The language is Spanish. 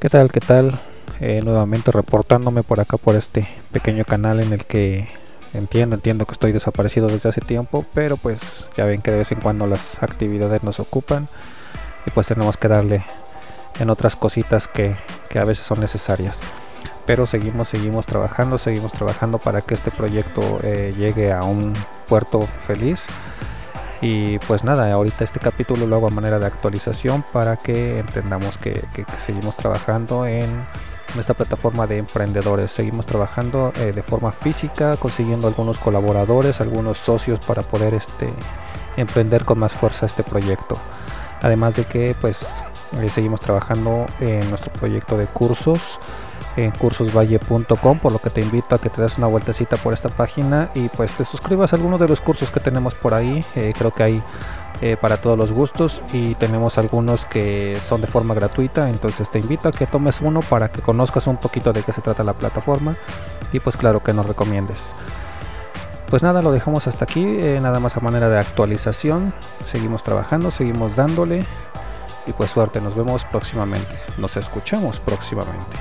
¿Qué tal? ¿Qué tal? Eh, nuevamente reportándome por acá por este pequeño canal en el que entiendo, entiendo que estoy desaparecido desde hace tiempo, pero pues ya ven que de vez en cuando las actividades nos ocupan y pues tenemos que darle en otras cositas que, que a veces son necesarias. Pero seguimos, seguimos trabajando, seguimos trabajando para que este proyecto eh, llegue a un puerto feliz. Y pues nada, ahorita este capítulo lo hago a manera de actualización para que entendamos que, seguimos trabajando en esta plataforma de emprendedores. Seguimos trabajando eh, de forma física, consiguiendo algunos colaboradores, algunos socios para poder este, emprender con más fuerza este proyecto. Además de que pues eh, seguimos trabajando en nuestro proyecto de cursos en cursosvalle.com, por lo que te invito a que te des una vueltecita por esta página y pues te suscribas a alguno de los cursos que tenemos por ahí. Eh, creo que hay eh, para todos los gustos y tenemos algunos que son de forma gratuita, entonces te invito a que tomes uno para que conozcas un poquito de qué se trata la plataforma y pues claro que nos recomiendes. Pues nada, lo dejamos hasta aquí, nada más a manera de actualización. Seguimos trabajando, seguimos dándole y pues suerte, nos vemos próximamente, nos escuchamos próximamente.